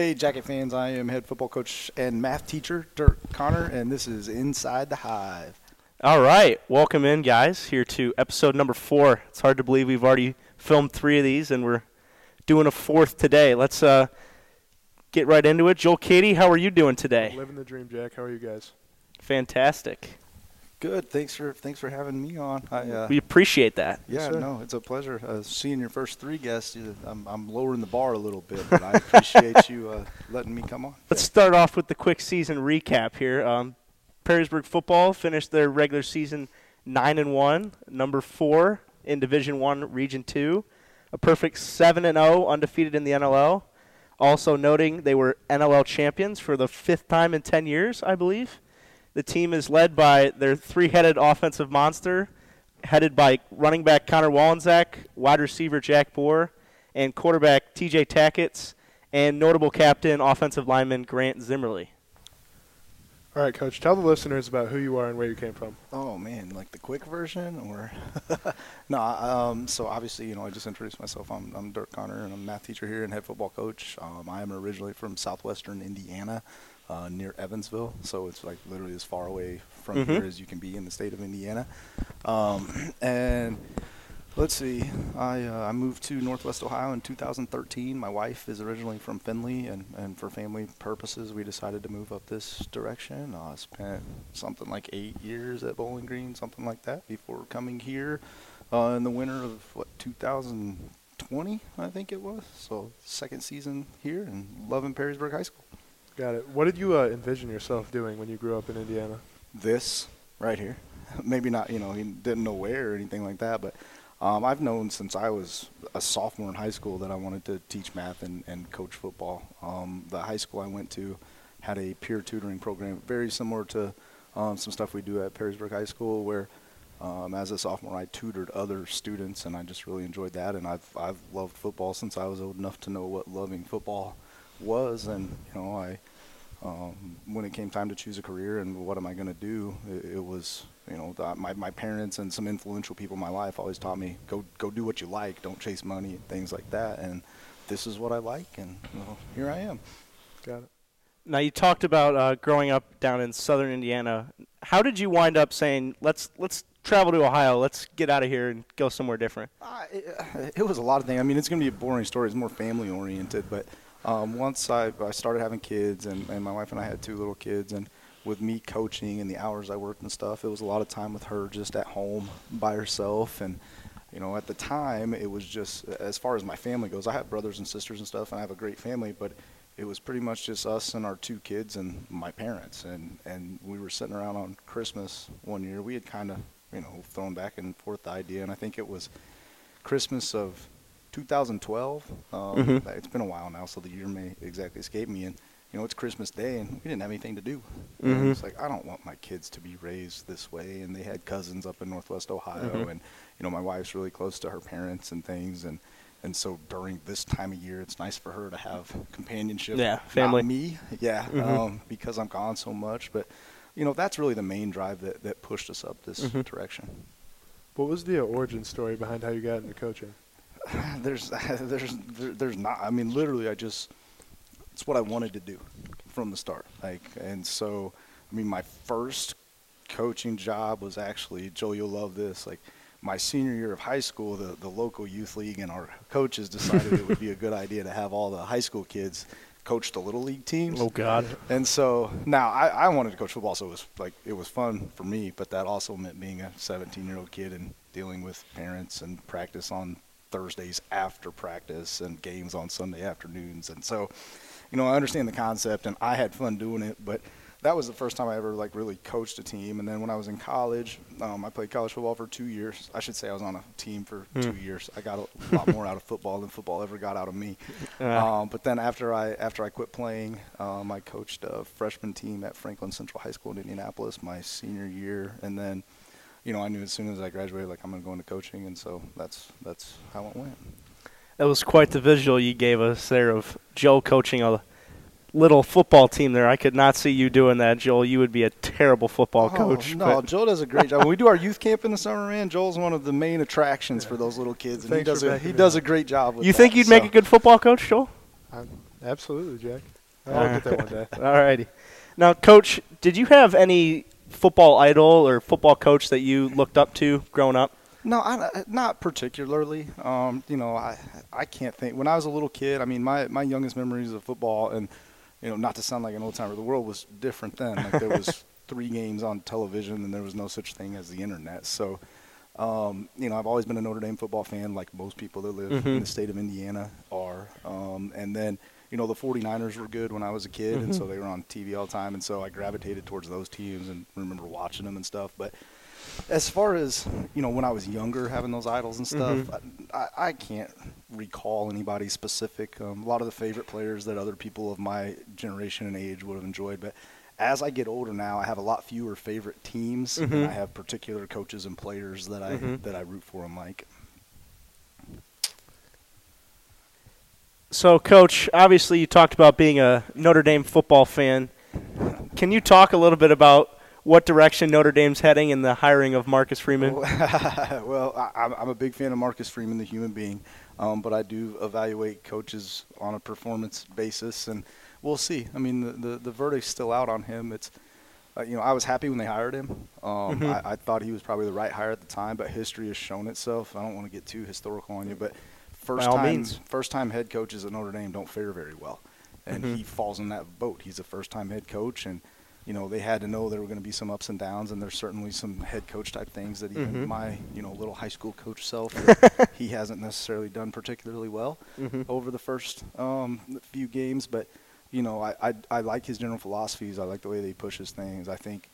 Hey, Jacket fans, I am head football coach and math teacher, Dirk Conner, and this is Inside the Hive. All right, welcome in, guys, here to episode number four. It's hard to believe we've already filmed three of these, and we're doing a fourth today. Let's uh, get right into it. Joel Katie, how are you doing today? Living the dream, Jack. How are you guys? Fantastic. Good. Thanks for thanks for having me on. I, uh, We appreciate that. yeah, Yes, sir. no, it's a pleasure uh, seeing your first three guests. I'm, I'm lowering the bar a little bit, but I appreciate you uh, letting me come on. Let's start off with the quick season recap here. Um, Perrysburg football finished their regular season nine and one, number four in Division One, Region Two, a perfect seven and zero, undefeated in the NLL. Also noting they were NLL champions for the fifth time in ten years, I believe. The team is led by their three-headed offensive monster, headed by running back Connor Wallensack, wide receiver Jack Bohr, and quarterback T.J. Tackett, and notable captain, offensive lineman Grant Zimmerly. All right, Coach. Tell the listeners about who you are and where you came from. Oh man, like the quick version, or no? Um, so obviously, you know, I just introduced myself. I'm, I'm Dirk Conner, and I'm a math teacher here and head football coach. Um, I am originally from southwestern Indiana, uh, near Evansville. So it's like literally as far away from Mhm. here as you can be in the state of Indiana. Um, and let's see, I uh, I moved to Northwest Ohio in 2013. My wife is originally from Findlay, and, and for family purposes, we decided to move up this direction. I spent something like eight years at Bowling Green, something like that, before coming here uh, in the winter of what 2020, I think it was. So second season here, and loving Perrysburg High School. Got it. What did you uh, envision yourself doing when you grew up in Indiana? this right here. Maybe not, you know, he didn't know where or anything like that, but um, I've known since I was a sophomore in high school that I wanted to teach math and, and coach football. Um, the high school I went to had a peer tutoring program, very similar to um, some stuff we do at Perrysburg High School, where um, as a sophomore I tutored other students, and I just really enjoyed that. And I've I've loved football since I was old enough to know what loving football was, and you know I um, when it came time to choose a career and what am I going to do, it, it was you know the, my my parents and some influential people in my life always taught me go go do what you like, don't chase money things like that. And this is what I like, and you know, here I am. Got it. Now you talked about uh, growing up down in southern Indiana. How did you wind up saying let's let's travel to Ohio, let's get out of here and go somewhere different? Uh, it, it was a lot of things. I mean, it's going to be a boring story. It's more family oriented. But um, once I, I started having kids, and, and my wife and I had two little kids, and with me coaching and the hours I worked and stuff, it was a lot of time with her just at home by herself. And, you know, at the time, it was just, as far as my family goes, I have brothers and sisters and stuff, and I have a great family, but it was pretty much just us and our two kids and my parents. And, and we were sitting around on Christmas one year. We had kind of, you know, thrown back and forth the idea, and I think it was Christmas of 2012. Um, Mhm. It's been a while now, so the year may exactly escape me. And you know, it's Christmas Day, and we didn't have anything to do. Mhm. It's like I don't want my kids to be raised this way. And they had cousins up in Northwest Ohio, Mhm. and you know, my wife's really close to her parents and things, and and so during this time of year, it's nice for her to have companionship. Yeah, not family. me, yeah, Mhm. um, because I'm gone so much. But you know, that's really the main drive that that pushed us up this Mhm. direction. What was the uh, origin story behind how you got into coaching? there's there's there, there's not i mean literally i just it's what i wanted to do from the start like and so i mean my first coaching job was actually joe you'll love this like my senior year of high school the, the local youth league and our coaches decided it would be a good idea to have all the high school kids coach the little league teams Oh God. and so now I, I wanted to coach football, so it was like it was fun for me. But that also meant being a 17 year old kid and dealing with parents and practice on Thursdays after practice and games on Sunday afternoons. And so, you know, I understand the concept, and I had fun doing it. But that was the first time I ever like really coached a team. And then when I was in college, um, I played college football for two years. I should say I was on a team for Hmm. two years. I got a lot more out of football than football ever got out of me. Uh, Um, but then after I after I quit playing, um, I coached a freshman team at Franklin Central High School in Indianapolis my senior year, and then, you know, I knew as soon as I graduated, like I'm going to go into coaching, and so that's that's how it went. That was quite the visual you gave us there of Joe coaching a little football team there. I could not see you doing that, Joel. You would be a terrible football oh, coach. Oh, no, but- Joel does a great job. When we do our youth camp in the summer, man, Joel's one of the main attractions for those little kids, and he Thanks for does a he does a great job with you that, think you'd make a good football coach, Joel? I'm Absolutely, Jack. I'll get there one day. All righty. Now, Coach, did you have any football idol or football coach that you looked up to growing up? No, I, not particularly. Um, you know, I I can't think. When I was a little kid, I mean, my my youngest memories of football, and you know, not to sound like an old timer, the world was different then. Like there was three games on television, and there was no such thing as the internet. So, um, you know, I've always been a Notre Dame football fan, like most people that live Mhm. in the state of Indiana are. Um, and then, you know, the 49ers were good when I was a kid, and so Mhm. they were on TV all the time, and so I gravitated towards those teams and remember watching them and stuff. But as far as you know, when I was younger, having those idols and stuff, Mhm. I, I can't recall anybody specific. Um, a lot of the favorite players that other people of my generation and age would have enjoyed, but as I get older now, I have a lot fewer favorite teams, and Mhm. I have particular coaches and players that I Mhm. that I root for and like. So, Coach, obviously you talked about being a Notre Dame football fan. Can you talk a little bit about what direction Notre Dame's heading in the hiring of Marcus Freeman? well, I, I'm- I'm a big fan of Marcus Freeman, the human being, um, but I do evaluate coaches on a performance basis, and we'll see. I mean, the, the, the verdict's still out on him. It's, uh, you know, I was happy when they hired him. Um, Mhm. I, I thought he was probably the right hire at the time, but history has shown itself. I don't want to get too historical on you, but first time means. first time head coaches at Notre Dame don't fare very well, and Mhm. he falls in that boat. He's a first time head coach, and you know they had to know there were going to be some ups and downs, and there's certainly some head coach type things that even Mhm. my you know little high school coach self he hasn't necessarily done particularly well Mhm. over the first um, few games. But you know I, I I like his general philosophies. I like the way that he pushes things. I think.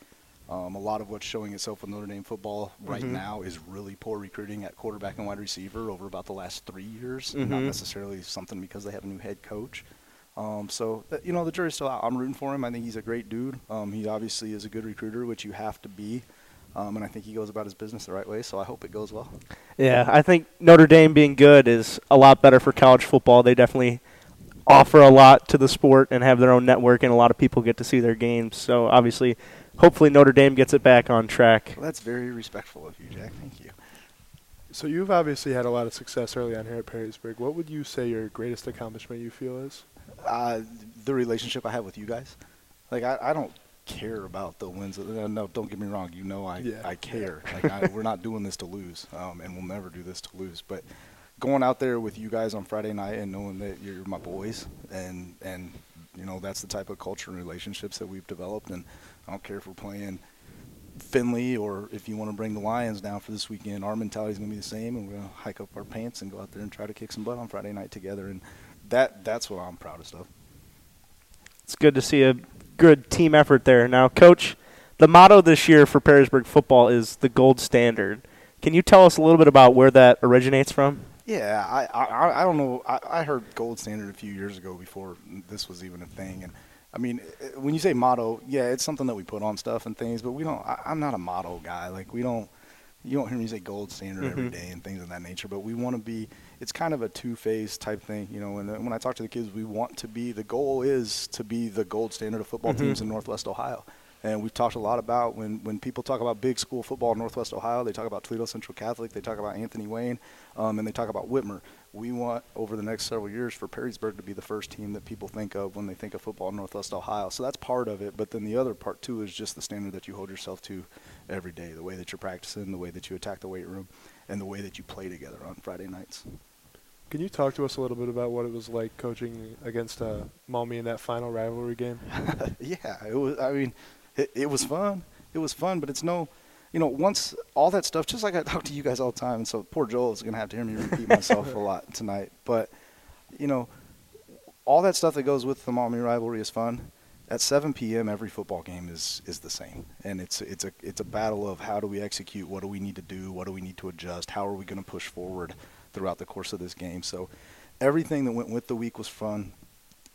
Um, a lot of what's showing itself with Notre Dame football right Mhm. now is really poor recruiting at quarterback and wide receiver over about the last three years. Not Mhm. necessarily something because they have a new head coach. Um, so th- you know the jury's still out. I'm rooting for him. I think he's a great dude. Um, he obviously is a good recruiter, which you have to be. Um, and I think he goes about his business the right way. So I hope it goes well. Yeah, I think Notre Dame being good is a lot better for college football. They definitely offer a lot to the sport and have their own network, and a lot of people get to see their games. So obviously, hopefully Notre Dame gets it back on track. Well, that's very respectful of you, Jack. Thank you. So you've obviously had a lot of success early on here at Perrysburg. What would you say your greatest accomplishment you feel is? Uh, the relationship I have with you guys. Like I, I don't care about the wins. Uh, No, don't get me wrong. You know I Yeah. I care. Like I, we're not doing this to lose, um, and we'll never do this to lose. But going out there with you guys on Friday night and knowing that you're my boys, and and you know that's the type of culture and relationships that we've developed. And I don't care if we're playing Findlay or if you want to bring the Lions down for this weekend. Our mentality is going to be the same, and we're going to hike up our pants and go out there and try to kick some butt on Friday night together. And that that's what I'm proudest of. It's good to see a good team effort there. Now, Coach, the motto this year for Perrysburg football is the gold standard. Can you tell us a little bit about where that originates from? Yeah, I, I I don't know. I, I heard gold standard a few years ago before this was even a thing, and I mean, eh, when you say motto, yeah, it's something that we put on stuff and things, but we don't. I, I'm not a motto guy. Like we don't. You don't hear me say gold standard every Mhm. day and things of that nature, but we want to be. It's kind of a two-phase type thing, you know. And then when I talk to the kids, we want to be. The goal is to be the gold standard of football Mhm. teams in Northwest Ohio. And we've talked a lot about when, when people talk about big school football in Northwest Ohio, they talk about Toledo Central Catholic, they talk about Anthony Wayne, um, and they talk about Whitmer. We want over the next several years for Perrysburg to be the first team that people think of when they think of football in Northwest Ohio. So that's part of it. But then the other part too is just the standard that you hold yourself to every day, the way that you're practicing, the way that you attack the weight room, and the way that you play together on Friday nights. Can you talk to us a little bit about what it was like coaching against uh, Maumee in that final rivalry game? yeah, it was. I mean, it, it was fun. It was fun, but it's no, you know, once all that stuff. Just like I talk to you guys all the time, and so poor Joel is gonna have to hear me repeat myself a lot tonight. But you know, all that stuff that goes with the Maumee rivalry is fun. At 7 p.m., every football game is is the same, and it's it's a it's a battle of how do we execute, what do we need to do, what do we need to adjust, how are we going to push forward throughout the course of this game. So, everything that went with the week was fun.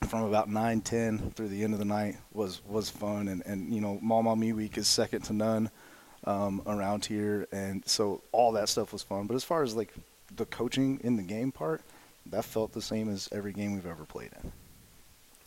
From about 9 10 through the end of the night was was fun. And and you know Maumee week is second to none um, around here. And so all that stuff was fun. But as far as like the coaching in the game part that felt the same as every game we've ever played in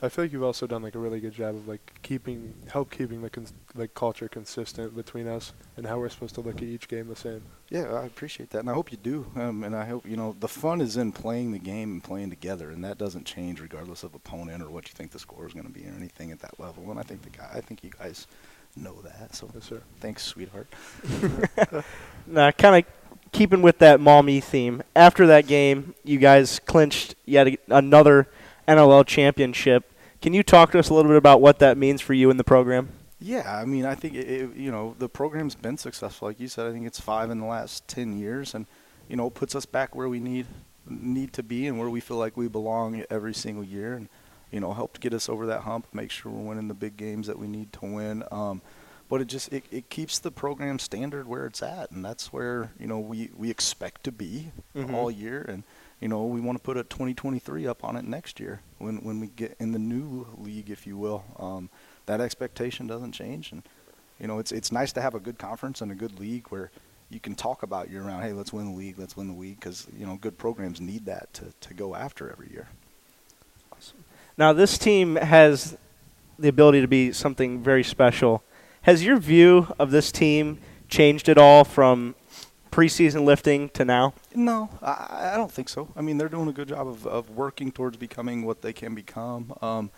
I feel like you've also done like a really good job of like keeping help keeping the cons- like culture consistent between us and how we're supposed to look at each game the same. Yeah, I appreciate that, and I hope you do. Um, and I hope you know the fun is in playing the game and playing together, and that doesn't change regardless of opponent or what you think the score is going to be or anything at that level. And I think the guy, I think you guys know that. So Yes, sir. thanks, sweetheart. Now, kind of keeping with that Maumee theme, after that game, you guys clinched yet another NLL championship. Can you talk to us a little bit about what that means for you in the program? Yeah, I mean, I think it, you know the program's been successful, like you said. I think it's five in the last ten years, and you know puts us back where we need need to be and where we feel like we belong every single year, and you know helped get us over that hump, make sure we're winning the big games that we need to win. Um, but it just it, it keeps the program standard where it's at, and that's where you know we we expect to be Mhm. all year, and you know we want to put a 2023 up on it next year when when we get in the new league, if you will. Um, that expectation doesn't change, and you know it's it's nice to have a good conference and a good league where you can talk about year round. Hey, let's win the league. Let's win the league because you know good programs need that to to go after every year. Awesome. Now, this team has the ability to be something very special. Has your view of this team changed at all from preseason lifting to now? No, I, I don't think so. I mean, they're doing a good job of, of working towards becoming what they can become. Um,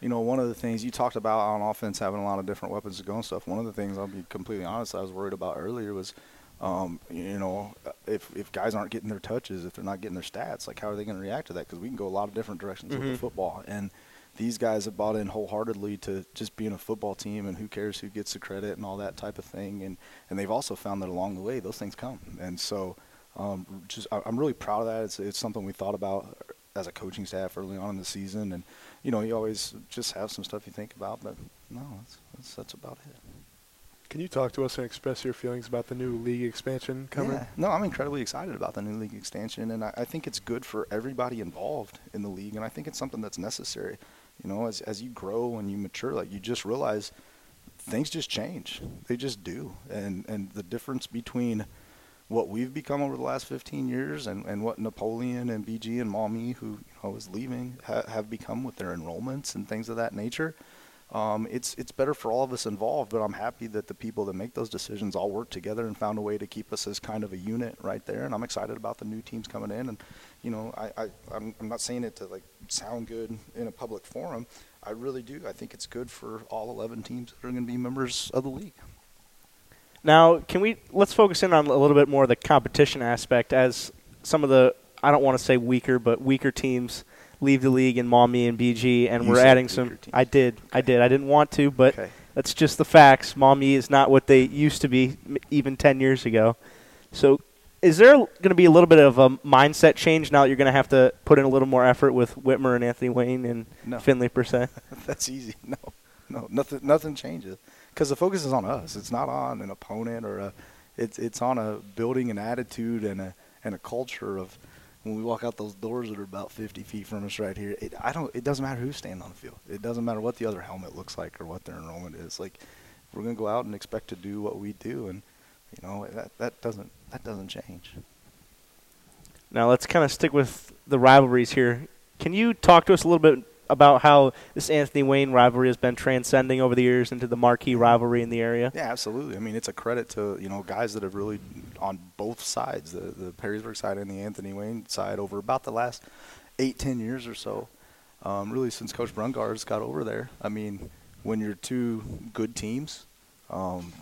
you know, one of the things you talked about on offense having a lot of different weapons to go and stuff. One of the things I'll be completely honest, I was worried about earlier was, um, you know, if if guys aren't getting their touches, if they're not getting their stats, like how are they going to react to that? Because we can go a lot of different directions with Mhm. the football, and these guys have bought in wholeheartedly to just being a football team, and who cares who gets the credit and all that type of thing. And and they've also found that along the way those things come, and so. Um, just I- I'm really proud of that. It's it's something we thought about as a coaching staff early on in the season, and you know you always just have some stuff you think about, but no, that's that's, that's about it. Can you talk to us and express your feelings about the new league expansion coming? Yeah. No, I'm incredibly excited about the new league expansion, and I, I think it's good for everybody involved in the league, and I think it's something that's necessary. You know, as as you grow and you mature, like you just realize things just change. They just do, and and the difference between what we've become over the last 15 years and, and what Napoleon and BG and Maumee, who you know is leaving, ha- have become with their enrollments and things of that nature. Um, it's it's better for all of us involved, but I'm happy that the people that make those decisions all work together and found a way to keep us as kind of a unit right there. And I'm excited about the new teams coming in. And you know, I, I I'm, I'm not saying it to like sound good in a public forum. I really do. I think it's good for all 11 teams that are going to be members of the league. Now, can we let's focus in on a little bit more of the competition aspect as some of the I don't want to say weaker, but weaker teams leave the league in Maumee and BG, and You we're adding some. teams. I did, I did. I didn't want to, but Okay. that's just the facts. Maumee is not what they used to be m- even ten years ago. So, is there going to be a little bit of a mindset change now that you're going to have to put in a little more effort with Whitmer and Anthony Wayne and No. Findlay per se? That's easy. No, no, nothing. Nothing changes because the focus is on us. It's not on an opponent or a. It's it's on a building an attitude and a and a culture of when we walk out those doors that are about 50 feet from us right here. It, I don't. It doesn't matter who's standing on the field. It doesn't matter what the other helmet looks like or what their enrollment is. Like we're gonna go out and expect to do what we do, and you know that that doesn't that doesn't change. Now let's kind of stick with the rivalries here. Can you talk to us a little bit about how this Anthony Wayne rivalry has been transcending over the years into the marquee rivalry in the area? Yeah, absolutely. I mean, it's a credit to you know guys that have really on both sides, the the Perrysburg side and the Anthony Wayne side, over about the last eight ten years or so. Um, really, since Coach Brungar's got over there. I mean, when you're two good teams, um,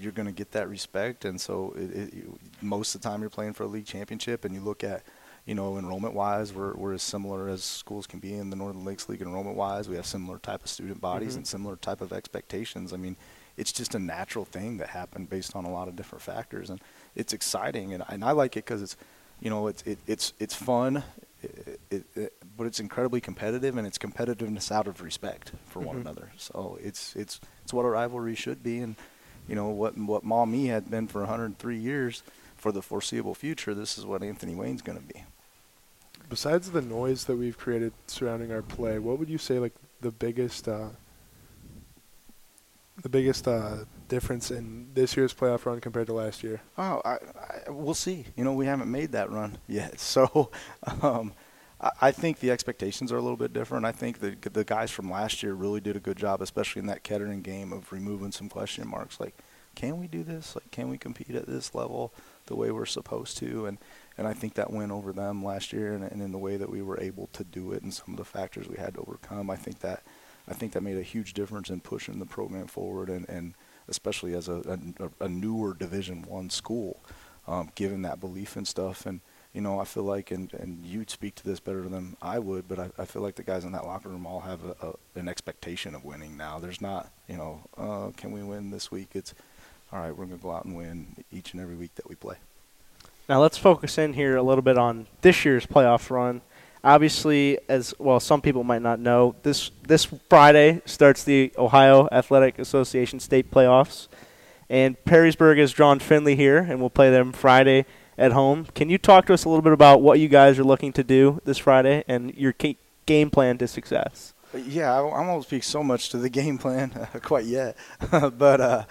you're going to get that respect, and so it, it, most of the time you're playing for a league championship, and you look at you know, enrollment wise, we're, we're as similar as schools can be in the Northern Lakes League enrollment wise. We have similar type of student bodies Mhm. and similar type of expectations. I mean, it's just a natural thing that happened based on a lot of different factors, and it's exciting, and, and I like it because it's, you know, it's it, it's it's fun, it, it, it, but it's incredibly competitive, and it's competitiveness out of respect for one Mhm. another. So it's it's it's what a rivalry should be, and you know what what Maumee had been for 103 years. For the foreseeable future, this is what Anthony Wayne's going to be. Besides the noise that we've created surrounding our play, what would you say like the biggest uh, the biggest uh, difference in this year's playoff run compared to last year? Oh, I, I, we'll see. You know, we haven't made that run yet, so um, I, think the expectations are a little bit different. I think the the guys from last year really did a good job, especially in that Kettering game, of removing some question marks. Like, can we do this? Like, can we compete at this level the way we're supposed to? And and I think that went over them last year, and, and in the way that we were able to do it, and some of the factors we had to overcome. I think that I think that made a huge difference in pushing the program forward, and, and especially as a, a, a newer Division One school, um, given that belief and stuff. And you know, I feel like, and, and you'd speak to this better than I would, but I, I feel like the guys in that locker room all have a, a, an expectation of winning now. There's not, you know, uh, can we win this week? It's, all right, we're going to go out and win each and every week that we play. Now let's focus in here a little bit on this year's playoff run. Obviously, as well, some people might not know this. This Friday starts the Ohio Athletic Association state playoffs, and Perrysburg has drawn Findlay here, and we'll play them Friday at home. Can you talk to us a little bit about what you guys are looking to do this Friday and your game plan to success? Yeah, I, I won't speak so much to the game plan uh, quite yet, but uh,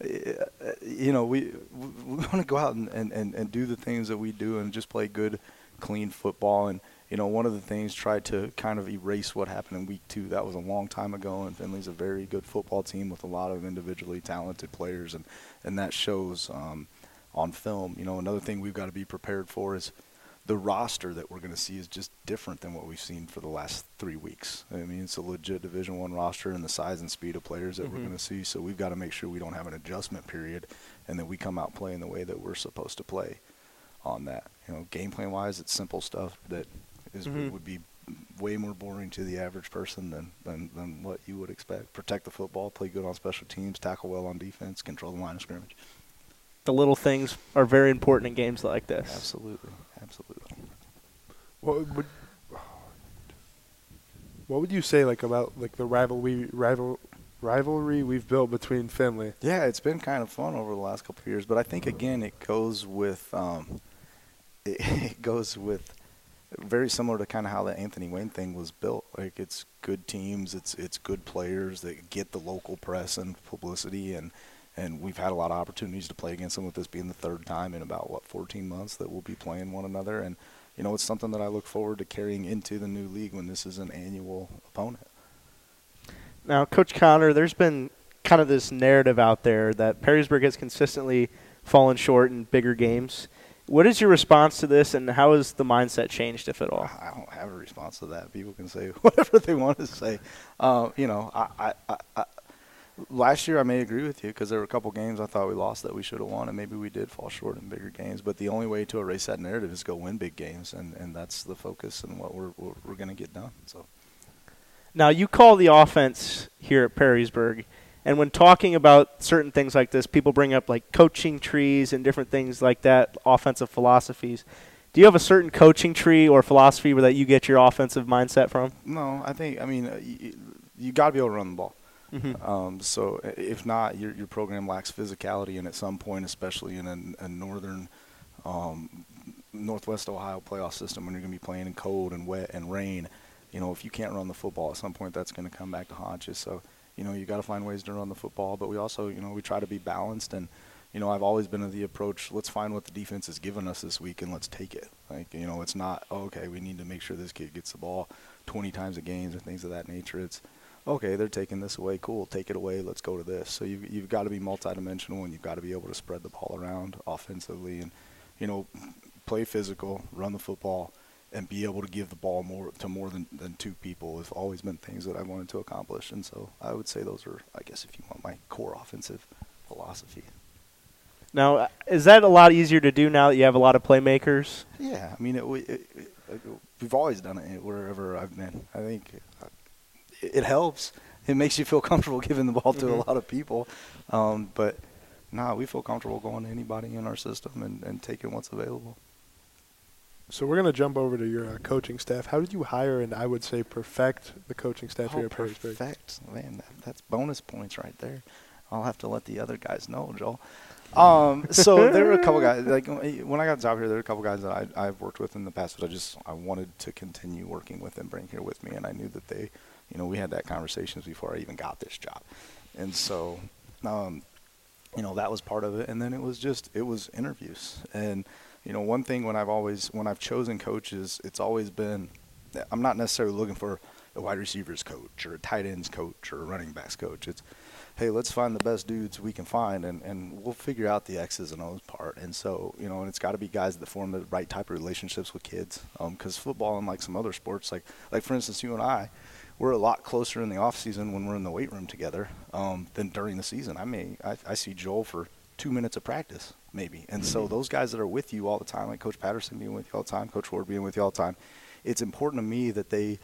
you know, we we want to go out and, and, and do the things that we do and just play good, clean football and – you know, one of the things tried to kind of erase what happened in week two. That was a long time ago, and Findlay's a very good football team with a lot of individually talented players, and, and that shows um, on film. You know, another thing we've got to be prepared for is the roster that we're going to see is just different than what we've seen for the last three weeks. I mean, it's a legit Division One roster, and the size and speed of players that mm-hmm. we're going to see. So we've got to make sure we don't have an adjustment period, and that we come out playing the way that we're supposed to play on that. You know, game plan wise, it's simple stuff that is mm-hmm. would be way more boring to the average person than, than, than what you would expect. Protect the football, play good on special teams, tackle well on defense, control the line of scrimmage. The little things are very important in games like this. Absolutely, absolutely. What would what would you say like about like the rivalry rival rivalry we've built between Findlay? Yeah, it's been kind of fun over the last couple of years, but I think again it goes with um, it, it goes with very similar to kind of how the Anthony Wayne thing was built. Like it's good teams, it's it's good players that get the local press and publicity, and and we've had a lot of opportunities to play against them. With this being the third time in about what 14 months that we'll be playing one another, and you know it's something that I look forward to carrying into the new league when this is an annual opponent. Now, Coach Conner, there's been kind of this narrative out there that Perrysburg has consistently fallen short in bigger games. What is your response to this, and how has the mindset changed, if at all? I don't have a response to that. People can say whatever they want to say. Uh, you know, I, I, I, last year I may agree with you because there were a couple games I thought we lost that we should have won, and maybe we did fall short in bigger games. But the only way to erase that narrative is go win big games, and, and that's the focus and what we're we're, we're going to get done. So. Now you call the offense here at Perrysburg and when talking about certain things like this, people bring up like coaching trees and different things like that, offensive philosophies. Do you have a certain coaching tree or philosophy where that you get your offensive mindset from? No, I think I mean you, you got to be able to run the ball. Mm-hmm. Um, so if not, your your program lacks physicality, and at some point, especially in a, a northern um, Northwest Ohio playoff system, when you're going to be playing in cold and wet and rain, you know if you can't run the football, at some point that's going to come back to haunt you. So you know, you got to find ways to run the football, but we also, you know, we try to be balanced. And, you know, I've always been of the approach, let's find what the defense has given us this week and let's take it. Like, you know, it's not, oh, okay, we need to make sure this kid gets the ball 20 times a game or things of that nature. It's, okay, they're taking this away, cool, take it away, let's go to this. So you've, you've got to be multidimensional and you've got to be able to spread the ball around offensively and, you know, play physical, run the football – and be able to give the ball more to more than, than two people have always been things that I wanted to accomplish. And so I would say those are, I guess, if you want my core offensive philosophy. Now, uh, is that a lot easier to do now that you have a lot of playmakers? Yeah, I mean, it, it, it, we've always done it wherever I've been. I think it helps. It makes you feel comfortable giving the ball to mm-hmm. a lot of people. Um, but, nah, we feel comfortable going to anybody in our system and, and taking what's available. So we're going to jump over to your uh, coaching staff. How did you hire and I would say perfect the coaching staff oh, here at Perrysburg? Perfect, man. That, that's bonus points right there. I'll have to let the other guys know, Joel. Um, so there were a couple guys. Like when I got the job here, there were a couple guys that I, I've worked with in the past, but I just I wanted to continue working with and bring here with me, and I knew that they, you know, we had that conversations before I even got this job, and so, um, you know, that was part of it. And then it was just it was interviews and you know, one thing when I've always when I've chosen coaches, it's always been I'm not necessarily looking for a wide receivers coach or a tight ends coach or a running backs coach. It's hey, let's find the best dudes we can find, and, and we'll figure out the X's and O's part. And so, you know, and it's got to be guys that form the right type of relationships with kids. Because um, football, unlike some other sports, like like for instance, you and I, we're a lot closer in the off season when we're in the weight room together um, than during the season. I may I, I see Joel for two minutes of practice maybe, and so mm-hmm. those guys that are with you all the time, like Coach Patterson being with you all the time, Coach Ward being with you all the time, it's important to me that they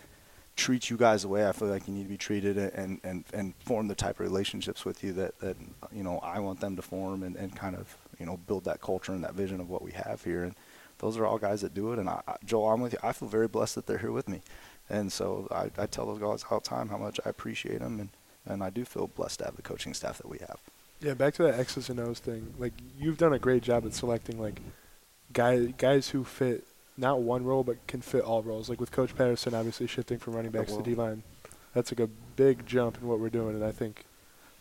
treat you guys the way I feel like you need to be treated and, and, and form the type of relationships with you that, that you know I want them to form and, and kind of you know build that culture and that vision of what we have here. And those are all guys that do it. And I, Joel I'm with you. I feel very blessed that they're here with me and so I, I tell those guys all the time how much I appreciate them and, and I do feel blessed to have the coaching staff that we have. Yeah, back to that X's and O's thing. Like you've done a great job at selecting like guys guys who fit not one role but can fit all roles. Like with Coach Patterson, obviously shifting from running backs to D line, that's like a big jump in what we're doing, and I think.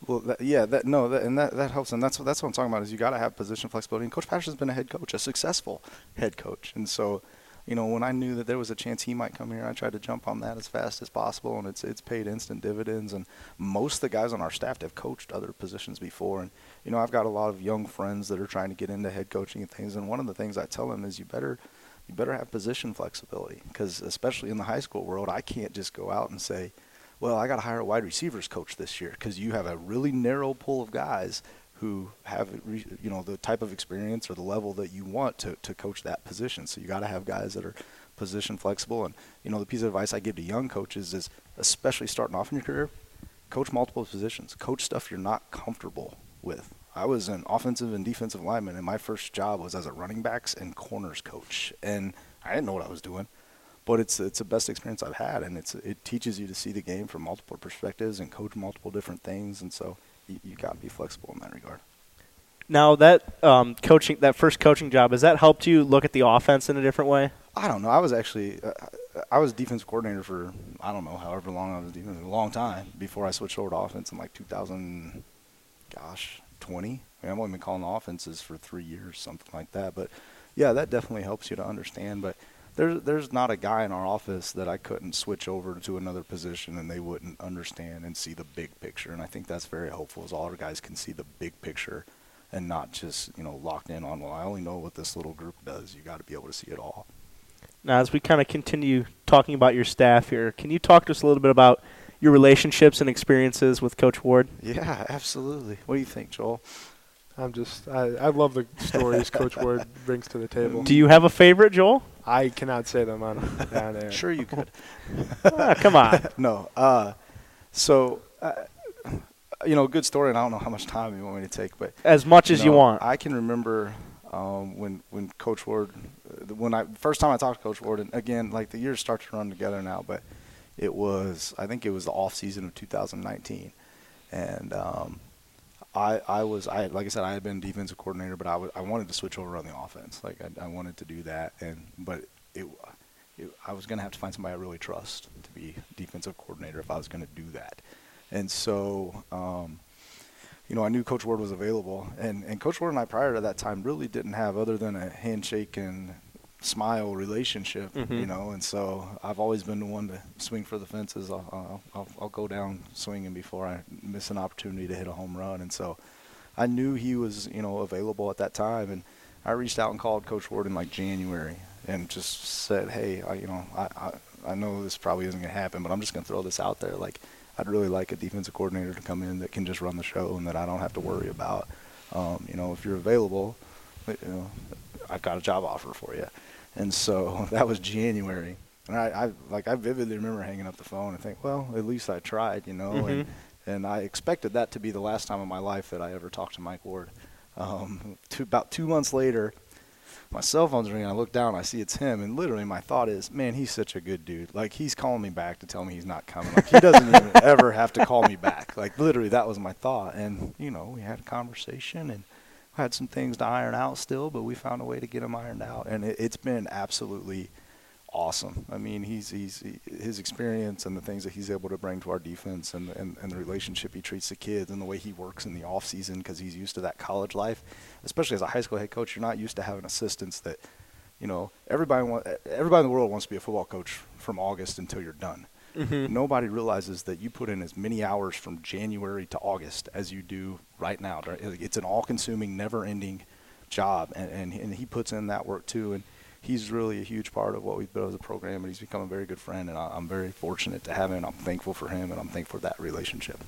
Well, that, yeah, that no, that, and that, that helps, and that's what that's what I'm talking about. Is you got to have position flexibility. And Coach Patterson's been a head coach, a successful head coach, and so, you know, when I knew that there was a chance he might come here, I tried to jump on that as fast as possible, and it's it's paid instant dividends. And most of the guys on our staff have coached other positions before, and you know, I've got a lot of young friends that are trying to get into head coaching and things. And one of the things I tell them is, you better you better have position flexibility because especially in the high school world, I can't just go out and say, well, I got to hire a wide receivers coach this year because you have a really narrow pool of guys who have you know the type of experience or the level that you want to, to coach that position. So you got to have guys that are position flexible. And you know the piece of advice I give to young coaches is especially starting off in your career, coach multiple positions, coach stuff you're not comfortable with. I was an offensive and defensive lineman, and my first job was as a running backs and corners coach, and I didn't know what I was doing. But it's it's the best experience I've had, and it's it teaches you to see the game from multiple perspectives and coach multiple different things, and so you, you got to be flexible in that regard. Now that um, coaching, that first coaching job, has that helped you look at the offense in a different way? I don't know. I was actually, uh, I was defense coordinator for I don't know, however long I was defense, a long time before I switched over to offense in like 2000. Gosh, 20. I mean, I've only been calling offenses for three years, something like that. But yeah, that definitely helps you to understand. But there's there's not a guy in our office that I couldn't switch over to another position and they wouldn't understand and see the big picture. And I think that's very helpful. Is all our guys can see the big picture and not just you know locked in on well I only know what this little group does. You got to be able to see it all. Now, as we kind of continue talking about your staff here, can you talk to us a little bit about your relationships and experiences with Coach Ward? Yeah, absolutely. What do you think, Joel? I'm just I, I love the stories Coach Ward brings to the table. Do you have a favorite, Joel? I cannot say them on, on air. Sure, you could. ah, come on. no. Uh, so, uh, you know, good story, and I don't know how much time you want me to take, but as much as you, know, you want. I can remember um, when when Coach Ward, when I first time I talked to Coach Ward, and again, like the years start to run together now, but it was I think it was the off season of 2019, and um, I I was I like I said I had been defensive coordinator, but I, w- I wanted to switch over on the offense. Like I, I wanted to do that, and but it, it I was gonna have to find somebody I really trust to be defensive coordinator if I was gonna do that, and so. Um, you know, I knew Coach Ward was available, and, and Coach Ward and I prior to that time really didn't have other than a handshake and smile relationship, mm-hmm. you know. And so I've always been the one to swing for the fences. I'll, I'll, I'll, go down swinging before I miss an opportunity to hit a home run. And so I knew he was, you know, available at that time. And I reached out and called Coach Ward in like January and just said, hey, I, you know, I, I, I know this probably isn't going to happen, but I'm just going to throw this out there. Like, I'd really like a defensive coordinator to come in that can just run the show and that I don't have to worry about. Um, you know, if you're available, you know, I've got a job offer for you. And so that was January. And I, I like I vividly remember hanging up the phone and think, well, at least I tried, you know. Mm-hmm. And and I expected that to be the last time in my life that I ever talked to Mike Ward. Um, two, about two months later, my cell phone's ringing. I look down, I see it's him, and literally my thought is, man, he's such a good dude. Like he's calling me back to tell me he's not coming. Like he doesn't even ever have to call me back. Like literally, that was my thought. And you know, we had a conversation and had some things to iron out still, but we found a way to get them ironed out, and it, has been absolutely awesome. I mean, he's he's he, his experience and the things that he's able to bring to our defense, and, and and the relationship he treats the kids, and the way he works in the off season because he's used to that college life. Especially as a high school head coach, you're not used to having assistants that you know, everybody want, everybody in the world wants to be a football coach from August until you're done. Mm-hmm. Nobody realizes that you put in as many hours from January to August as you do right now. It's an all-consuming, never-ending job, and, and and he puts in that work too. And he's really a huge part of what we've built as a program, and he's become a very good friend. And I, I'm very fortunate to have him. I'm thankful for him, and I'm thankful for that relationship.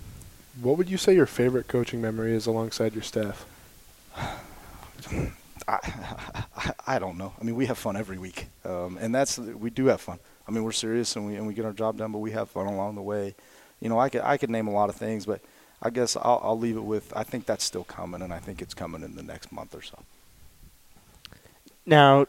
What would you say your favorite coaching memory is alongside your staff? I, I, I don't know. I mean, we have fun every week, um, and that's we do have fun. I mean, we're serious and we and we get our job done, but we have fun along the way. You know, I could I could name a lot of things, but I guess I'll, I'll leave it with I think that's still coming, and I think it's coming in the next month or so. Now, a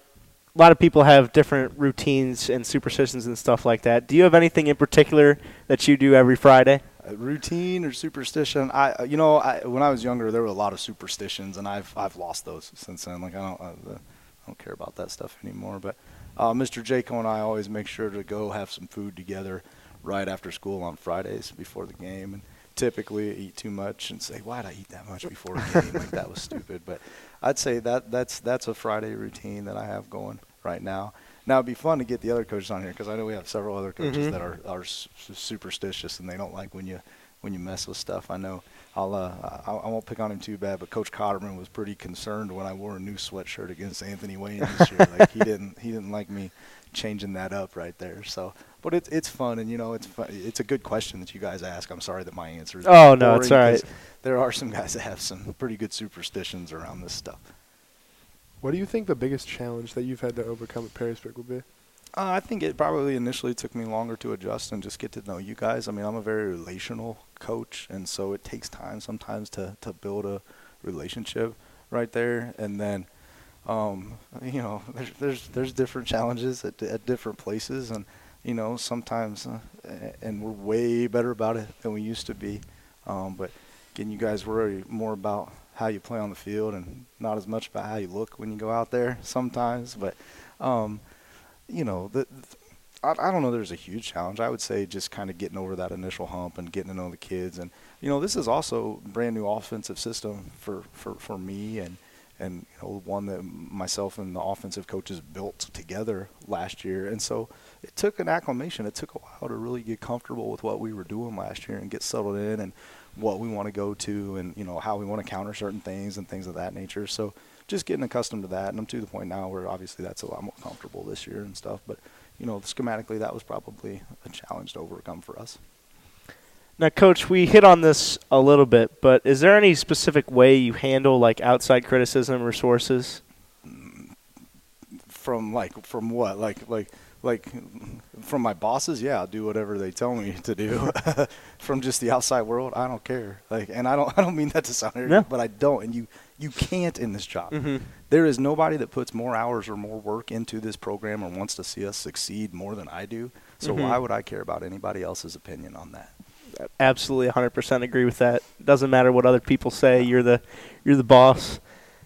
lot of people have different routines and superstitions and stuff like that. Do you have anything in particular that you do every Friday? A routine or superstition? I, you know, I, when I was younger, there were a lot of superstitions, and I've I've lost those since then. Like I don't I, I don't care about that stuff anymore. But uh, Mr. Jaco and I always make sure to go have some food together right after school on Fridays before the game, and typically eat too much and say, "Why'd I eat that much before a game? like that was stupid." But I'd say that that's that's a Friday routine that I have going right now. Now it'd be fun to get the other coaches on here because I know we have several other coaches Mhm. that are are superstitious and they don't like when you when you mess with stuff. I know I'll uh, I, I won't pick on him too bad, but Coach Cotterman was pretty concerned when I wore a new sweatshirt against Anthony Wayne this year. like he didn't he didn't like me changing that up right there. So, but it's it's fun and you know it's fun. It's a good question that you guys ask. I'm sorry that my answer is Oh, no, it's boring all right. 'cause There are some guys that have some pretty good superstitions around this stuff. What do you think the biggest challenge that you've had to overcome at Perrysburg would be? Uh, I think it probably initially took me longer to adjust and just get to know you guys. I mean, I'm a very relational coach, and so it takes time sometimes to, to build a relationship right there. And then, um, you know, there's, there's there's different challenges at, at different places, and you know, sometimes, uh, and we're way better about it than we used to be. Um, but again, you guys worry more about how you play on the field and not as much about how you look when you go out there sometimes. But um, you know, the, the I, don't know. There's a huge challenge. I would say just kind of getting over that initial hump and getting to know the kids. And you know, this is also brand new offensive system for for for me and and you know one that myself and the offensive coaches built together last year. And so it took an acclimation. It took a while to really get comfortable with what we were doing last year and get settled in and what we want to go to and you know how we want to counter certain things and things of that nature. So just getting accustomed to that, and I'm to the point now where obviously that's a lot more comfortable this year and stuff. But you know, schematically, that was probably a challenge to overcome for us. Now, Coach, we hit on this a little bit, but is there any specific way you handle like outside criticism or sources? From like, from what, like, like, like, from my bosses, yeah, I'll do whatever they tell me to do. from just the outside world, I don't care. Like, and I don't, I don't mean that to sound arrogant, No. but I don't. And you, you can't in this job. Mhm. There is nobody that puts more hours or more work into this program or wants to see us succeed more than I do. So Mhm. why would I care about anybody else's opinion on that? Absolutely, 100% agree with that. Doesn't matter what other people say. You're the you're the boss,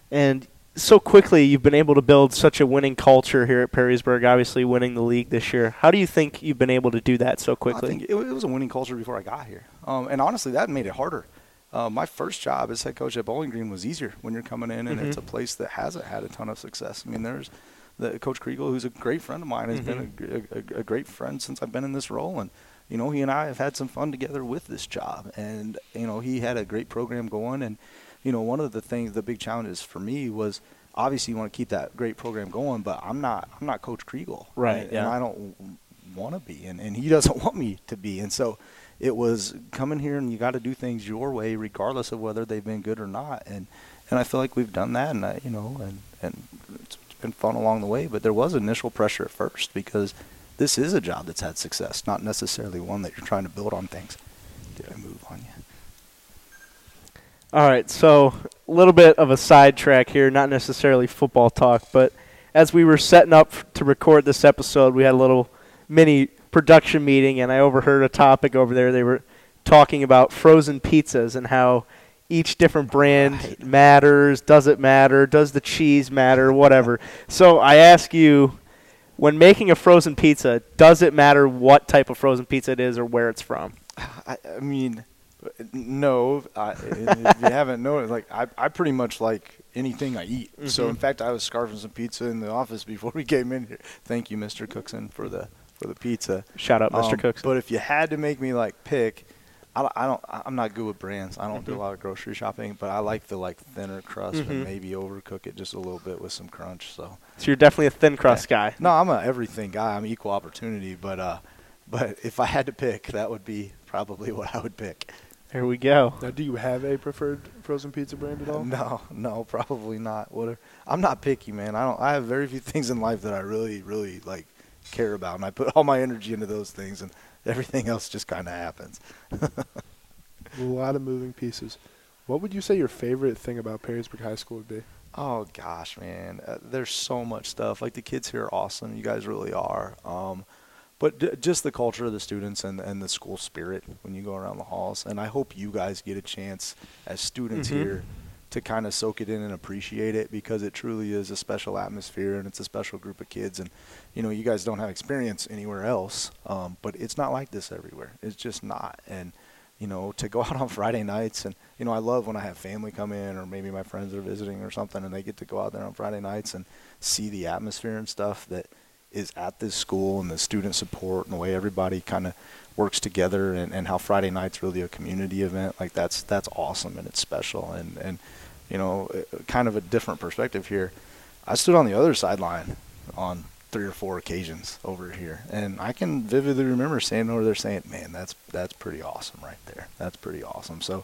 and so quickly you've been able to build such a winning culture here at Perrysburg. Obviously, winning the league this year. How do you think you've been able to do that so I quickly? think it, it was a winning culture before I got here, um, and honestly, that made it harder. Uh, my first job as head coach at Bowling Green was easier when you're coming in, and it's Mhm. a place that hasn't had a ton of success. I mean, there's the Coach Kriegel, who's a great friend of mine, has been a, a, a great friend since I've been in this role, and you know, he and I have had some fun together with this job, and you know, he had a great program going, and you know, one of the things, the big challenges for me was obviously you want to keep that great program going, but I'm not, I'm not Coach Kriegel, Right, And, yeah. and I don't want to be, and, and he doesn't want me to be, and so it was coming here and you got to do things your way, regardless of whether they've been good or not, and and I feel like we've done that, and I, you know, and and it's been fun along the way, but there was initial pressure at first because this is a job that's had success, not necessarily one that you're trying to build on things. Did I move on you? All right, so a little bit of a sidetrack here, not necessarily football talk, but as we were setting up f- to record this episode, we had a little mini production meeting, and I overheard a topic over there. They were talking about frozen pizzas and how each different brand Right. matters. Does it matter? Does the cheese matter? Whatever. so I ask you, when making a frozen pizza, does it matter what type of frozen pizza it is or where it's from? I, I mean, no. I, if you haven't noticed, like I, I pretty much like anything I eat. So Mhm. in fact, I was scarfing some pizza in the office before we came in here. Thank you, Mr. Cookson, for the for the pizza. Shout out, Mr. Um, Cooks. But if you had to make me like pick, I don't, I don't I'm not good with brands. I don't do Mhm. a lot of grocery shopping, but I like the like thinner crust Mhm. and maybe overcook it just a little bit with some crunch. So So you're definitely a thin crust guy. no, I'm a everything guy. I'm equal opportunity, but uh, but if I had to pick, that would be probably what I would pick. Here we go. Now, do you have a preferred frozen pizza brand at all? No, no, probably not. What I'm not picky, man. I don't. I have very few things in life that I really, really like care about, and I put all my energy into those things, and everything else just kind of happens. A lot of moving pieces. What would you say your favorite thing about Perrysburg High School would be? Oh gosh, man, uh, there's so much stuff. Like the kids here are awesome. You guys really are. Um, but d- just the culture of the students and and the school spirit when you go around the halls. And I hope you guys get a chance as students Mhm. here to kind of soak it in and appreciate it because it truly is a special atmosphere and it's a special group of kids. And you know, you guys don't have experience anywhere else, um, but it's not like this everywhere. It's just not. And you know, to go out on Friday nights and you know, I love when I have family come in or maybe my friends are visiting or something and they get to go out there on Friday nights and see the atmosphere and stuff that is at this school and the student support and the way everybody kind of works together and, and how Friday night's really a community event. Like that's that's awesome and it's special and and you know, uh, kind of a different perspective here. I stood on the other sideline on three or four occasions over here, and I can vividly remember standing over there saying, "Man, that's that's pretty awesome right there. That's pretty awesome." So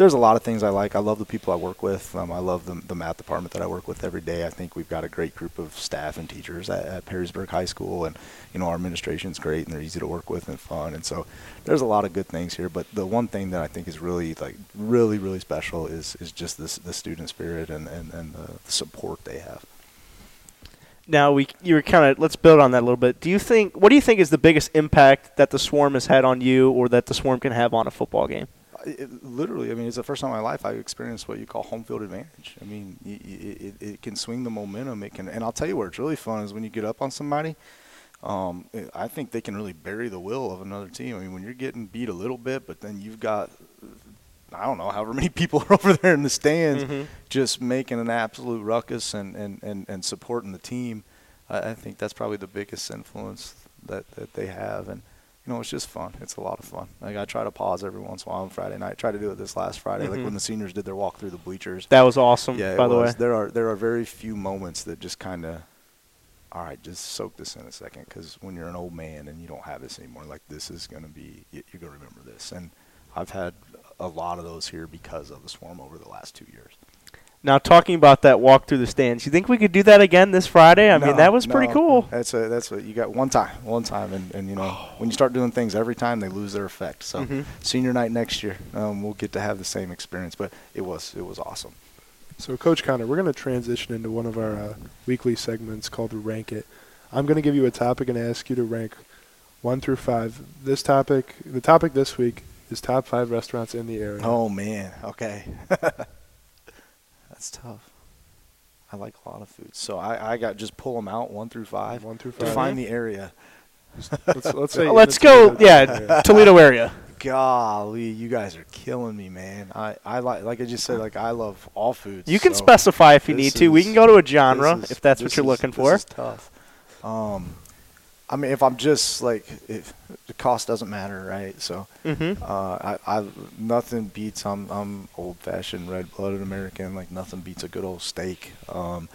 there's a lot of things I like. I love the people I work with. Um, I love the, the math department that I work with every day. I think we've got a great group of staff and teachers at, at Perrysburg High School, and you know our administration's great and they're easy to work with and fun. And so there's a lot of good things here. But the one thing that I think is really like really really special is is just this the student spirit and and, and the, support they have. Now we you were kind of let's build on that a little bit. Do you think what do you think is the biggest impact that the swarm has had on you or that the swarm can have on a football game? It, literally, I mean, it's the first time in my life I've experienced what you call home field advantage. I mean, y it, it can swing the momentum. It can, and I'll tell you where it's really fun is when you get up on somebody. Um, I think they can really bury the will of another team. I mean, when you're getting beat a little bit, but then you've got, I don't know, however many people are over there in the stands, Mhm. just making an absolute ruckus and, and, and, and supporting the team. I, I think that's probably the biggest influence that, that they have. And, know, it's just fun. It's a lot of fun. Like I try to pause every once in a while on Friday night. Try to do it this last Friday, like Mhm. when the seniors did their walk through the bleachers. That was awesome, yeah, by the was. way. There are there are very few moments that just kind of, all right, just soak this in a second, because when you're an old man and you don't have this anymore, like this is gonna be you're gonna remember this. And I've had a lot of those here because of the swarm over the last two years. Now talking about that walk through the stands, you think we could do that again this Friday? I mean, that was pretty cool. That's a, that's what you got one time, one time, and, and you know when you start doing things every time, they lose their effect. So Mhm. senior night next year, um, we'll get to have the same experience. But it was it was awesome. So, Coach Conner, we're going to transition into one of our uh, weekly segments called Rank It. I'm going to give you a topic and ask you to rank one through five. This topic, the topic this week, is top five restaurants in the area. Oh man, okay, that's tough. I like a lot of foods, so I, I got just pull them out one through five. One through five. Define the area. Let's, let's say. Let's go, yeah. Toledo area. Golly, you guys are killing me, man. I, I like like I just said, like I love all foods. You can so specify if you need to. We can go to a genre is- if that's what you're is- looking for. is tough. Um, I mean, if I'm just like, if the cost doesn't matter, right? So, Mm-hmm. uh, I, I nothing beats. I'm I'm old fashioned, red blooded American. Like nothing beats a good old steak. Um,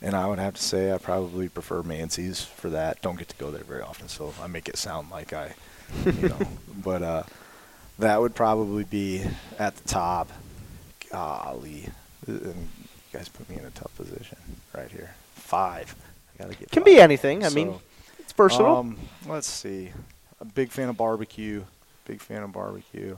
and I would have to say I probably prefer Mancy's for that. Don't get to go there very often, so I make it sound like I, you know. but uh, that would probably be at the top. Golly, and you guys put me in a tough position right here. Five. I gotta get. Can five. be anything. I mean, So, versatile. um, let's see. A big fan of barbecue. Big fan of barbecue.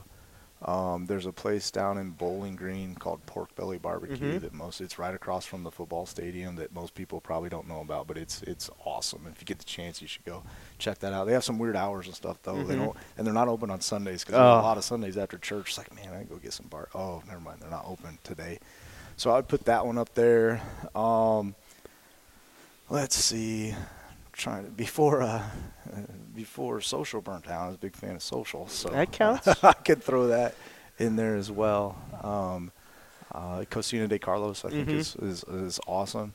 Um, there's a place down in Bowling Green called Pork Belly Barbecue Mhm. that most it's right across from the football stadium that most people probably don't know about, but it's it's awesome. If you get the chance, you should go check that out. They have some weird hours and stuff though. They Mhm. don't, and they're not open on Sundays because Oh. a lot of Sundays after church. It's like, man, I can go get some bar. Oh, never mind, they're not open today. So I'd put that one up there. Um, let's see. Trying to before uh, before social burnt out, I was a big fan of social, so That counts. I could throw that in there as well. Um, Uh, Cocina de Carlos, I think, Mhm. is, is is awesome.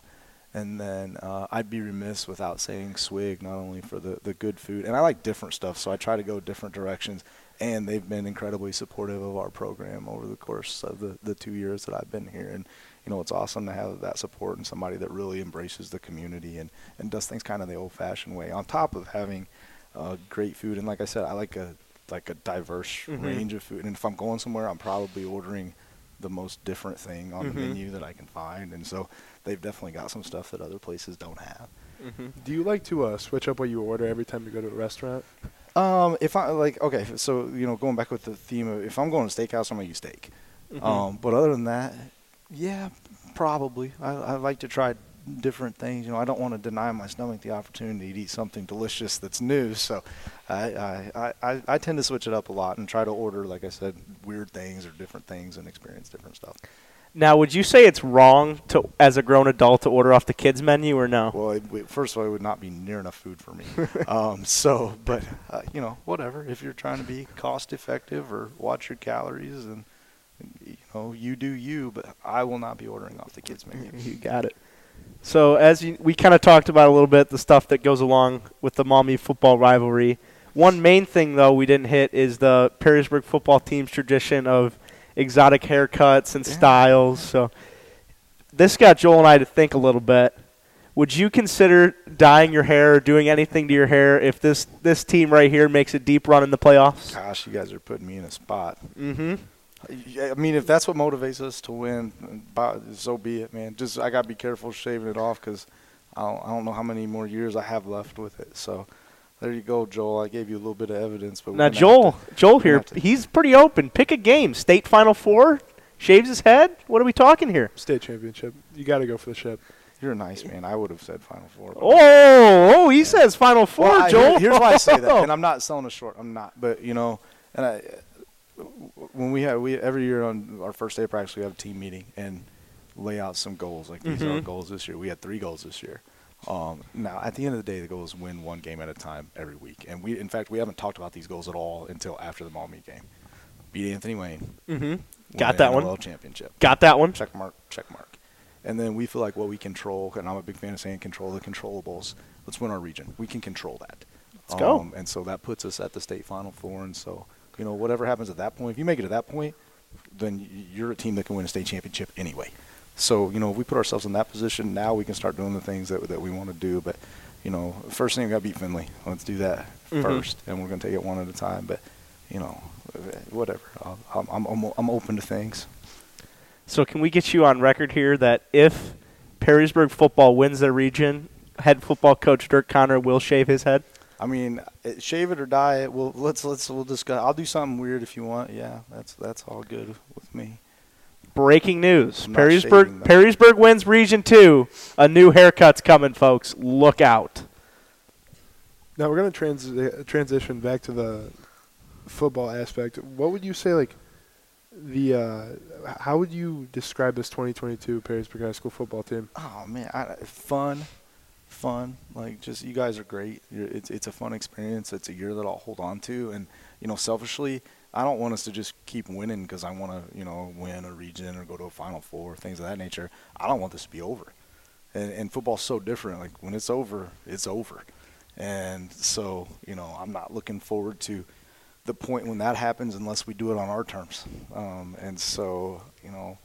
And then uh, I'd be remiss without saying Swig, not only for the, the good food, and I like different stuff, so I try to go different directions. And they've been incredibly supportive of our program over the course of the, the two years that I've been here. And you know, it's awesome to have that support and somebody that really embraces the community and, and does things kind of the old-fashioned way. On top of having uh, great food, and like I said, I like a like a diverse Mhm. range of food. And if I'm going somewhere, I'm probably ordering the most different thing on Mhm. the menu that I can find. And so they've definitely got some stuff that other places don't have. Mm-hmm. Do you like to uh, switch up what you order every time you go to a restaurant? Um, if I like, okay, so you know, going back with the theme of if I'm going to steakhouse, I'm gonna use steak. Mhm. Um, but other than that, yeah, probably. I, I like to try different things. You know, I don't want to deny my stomach the opportunity to eat something delicious that's new. So, I, I, I, I, tend to switch it up a lot and try to order, like I said, weird things or different things and experience different stuff. Now, would you say it's wrong to, as a grown adult, to order off the kids menu or no? Well, it, it- first of all, it would not be near enough food for me. um, so, but uh, you know, whatever. If you're trying to be cost effective or watch your calories, and you know, you do you. But I will not be ordering off the kids menu. You got it. So as you, we kind of talked about a little bit, the stuff that goes along with the Maumee football rivalry. One main thing though we didn't hit is the Perrysburg football team's tradition of exotic haircuts and Yeah. styles. So this got Joel and I to think a little bit. Would you consider dyeing your hair or doing anything to your hair if this this team right here makes a deep run in the playoffs? Gosh, you guys are putting me in a spot. Mm-hmm. I mean, if that's what motivates us to win, so be it, man. Just I gotta be careful shaving it off because I don't, I don't know how many more years I have left with it. So there you go, Joel. I gave you a little bit of evidence, but Now Joel, to- Joel here, gonna he's pretty open. Pick a game. State Final Four. Shaves his head. What are we talking here? State championship. You got to go for the ship. You're a nice man. I would have said Final Four. Oh, oh, he says Final Four, Well, I- Joel. here- here's why I say that, and I'm not selling it short. I'm not, but you know, and I, when we have we every year on our first day of practice, we have a team meeting and lay out some goals. Like these are our Mhm. goals this year. We had three goals this year. Um, now, at the end of the day, the goal is win one game at a time every week. And we, in fact, we haven't talked about these goals at all until after the Maumee game. Beat Anthony Wayne. mm-hmm. Got that one. Championship. Got that one. Check mark, check mark. And then we feel like what we control, and I'm a big fan of saying control the controllables. Let's win our region. We can control that. Let's go. Um, and so that puts us at the state final four. And so, you know, whatever happens at that point, if you make it to that point, then you're a team that can win a state championship anyway. So, you know, if we put ourselves in that position, now we can start doing the things that, that we want to do. But, you know, first thing we got to beat Findlay. Let's do that Mhm. first, and we're going to take it one at a time. But, you know, whatever. I'm, I'm, I'm open to things. So can we get you on record here that if Perrysburg football wins their region, head football coach Dirk Conner will shave his head? I mean, it- shave it or dye it. We'll let's let's we'll discuss. I'll do something weird if you want. Yeah, that's that's all good with me. Breaking news: I'm Perrysburg. Perrysburg wins Region Two. A new haircut's coming, folks. Look out. Now we're gonna trans- transition back to the football aspect. What would you say, like the? Uh, how would you describe this 2022 Perrysburg High School football team? Oh man, I, fun, fun. Like just you guys are great. You're, it's it's a fun experience. It's a year that I'll hold on to, and you know, selfishly, I don't want us to just keep winning because I want to you know win a region or go to a Final Four, things of that nature. I don't want this to be over. And, and football's so different. Like when it's over, it's over. And so you know, I'm not looking forward to the point when that happens unless we do it on our terms. Um, and so you know,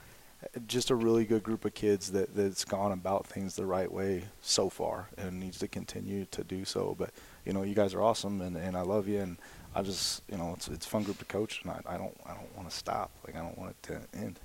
just a really good group of kids that that's gone about things the right way so far and needs to continue to do so. But you know, you guys are awesome, and, and I love you, and I just you know, it's it's a fun group to coach, and I, I don't I don't want to stop. Like I don't want it to end.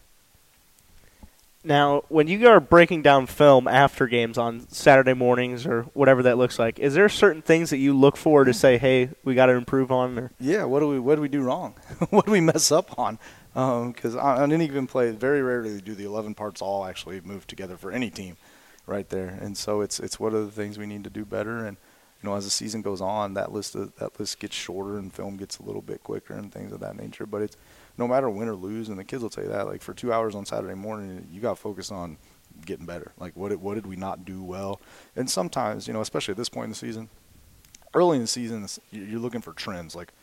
Now, when you are breaking down film after games on Saturday mornings or whatever that looks like, is there certain things that you look for to say, "Hey, we got to improve on"? Or Yeah, what do we what do we do wrong? what do we mess up on? Um, because on, on any given play, very rarely do the 11 parts all actually move together for any team, right there. And so it's it's what are the things we need to do better. And you know, as the season goes on, that list of, that list gets shorter and film gets a little bit quicker and things of that nature. But it's no matter win or lose, and the kids will tell you that. Like for two hours on Saturday morning, you got to focus on getting better. Like what did, what did we not do well? And sometimes, you know, especially at this point in the season, early in the season, you- you're looking for trends. Like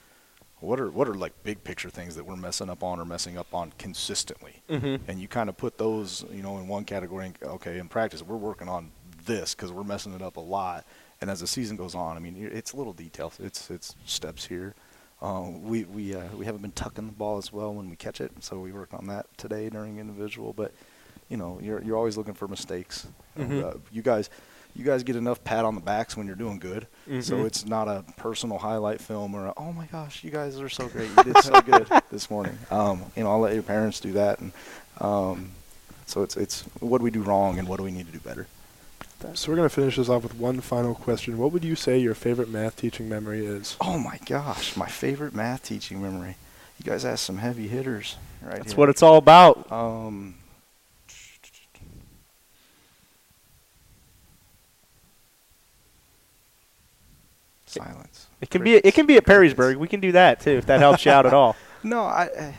what are what are like big picture things that we're messing up on or messing up on consistently, Mm-hmm. and you kind of put those you know in one category. And, okay, in practice we're working on this because we're messing it up a lot, and as the season goes on, I mean it's little details. It's it's steps here. Uh, we we uh, we haven't been tucking the ball as well when we catch it, so we work on that today during individual. But you know you're you're always looking for mistakes. Mhm. uh, you guys you guys get enough pat on the backs when you're doing good. So Mhm. it's not a personal highlight film or a, oh my gosh, you guys are so great, you did so good this morning. Um, you know, I'll let your parents do that, and um, so it's it's what do we do wrong and what do we need to do better. So we're gonna finish this off with one final question. What would you say your favorite math teaching memory is? Oh my gosh, my favorite math teaching memory. You guys asked some heavy hitters right That's here. what it's all about. Um, silence. It can be it can be at Crickets. Perrysburg. We can do that too if that helps you out at all. No, I. I-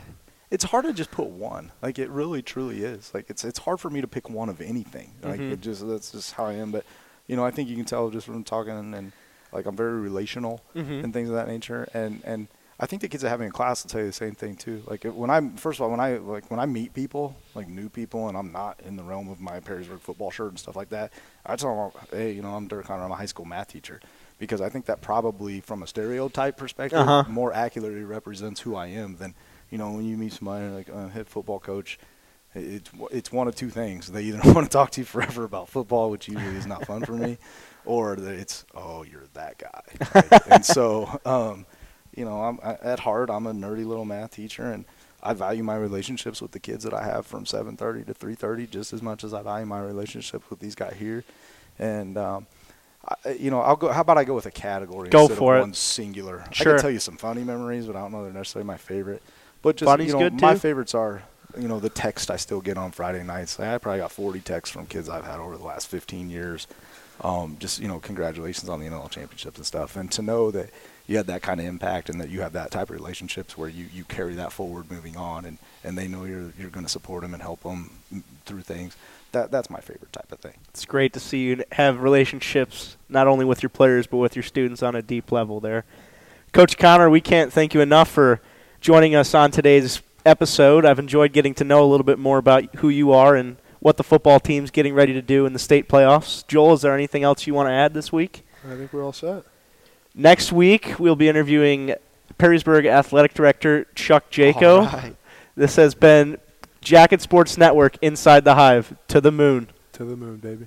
It's hard to just put one. Like it really, truly is. Like it's it's hard for me to pick one of anything. Like Mhm. it just that's just how I am. But you know, I think you can tell just from talking and, and like I'm very relational Mhm. and things of that nature. And and I think the kids that have me in class will tell you the same thing too. Like it- when I'm first of all when I like when I meet people like new people and I'm not in the realm of my Perrysburg football shirt and stuff like that, I tell them, hey, you know, I'm Dirk Conner. I'm a high school math teacher. Because I think that probably, from a stereotype perspective, Uh-huh. more accurately represents who I am than you know, when you meet somebody like a head football coach, it's it's one of two things. They either want to talk to you forever about football, which usually is not fun for me, or that it's oh you're that guy. right? and so, um, you know, I'm I, at heart I'm a nerdy little math teacher, and I value my relationships with the kids that I have from 7:30 to 3:30 just as much as I value my relationships with these guys here, and. Um, you know, I'll go. How about I go with a category Go instead for of it. one singular? Sure. I can tell you some funny memories, but I don't know they're necessarily my favorite. But just Funny's you know, my too. favorites are you know the text I still get on Friday nights. I probably got 40 texts from kids I've had over the last 15 years. Um, just you know, congratulations on the NL championships and stuff, and to know that you had that kind of impact and that you have that type of relationships where you, you carry that forward, moving on, and, and they know you're you're going to support them and help them through things. That that's my favorite type of thing. It's great to see you have relationships not only with your players but with your students on a deep level there. Coach Conner, we can't thank you enough for joining us on today's episode. I've enjoyed getting to know a little bit more about who you are and what the football team's getting ready to do in the state playoffs. Joel, is there anything else you want to add this week? I think we're all set. Next week, we'll be interviewing Perrysburg Athletic Director Chuck Jaco. All right. This has been Jacket Sports Network Inside the Hive to the Moon. To the moon, baby.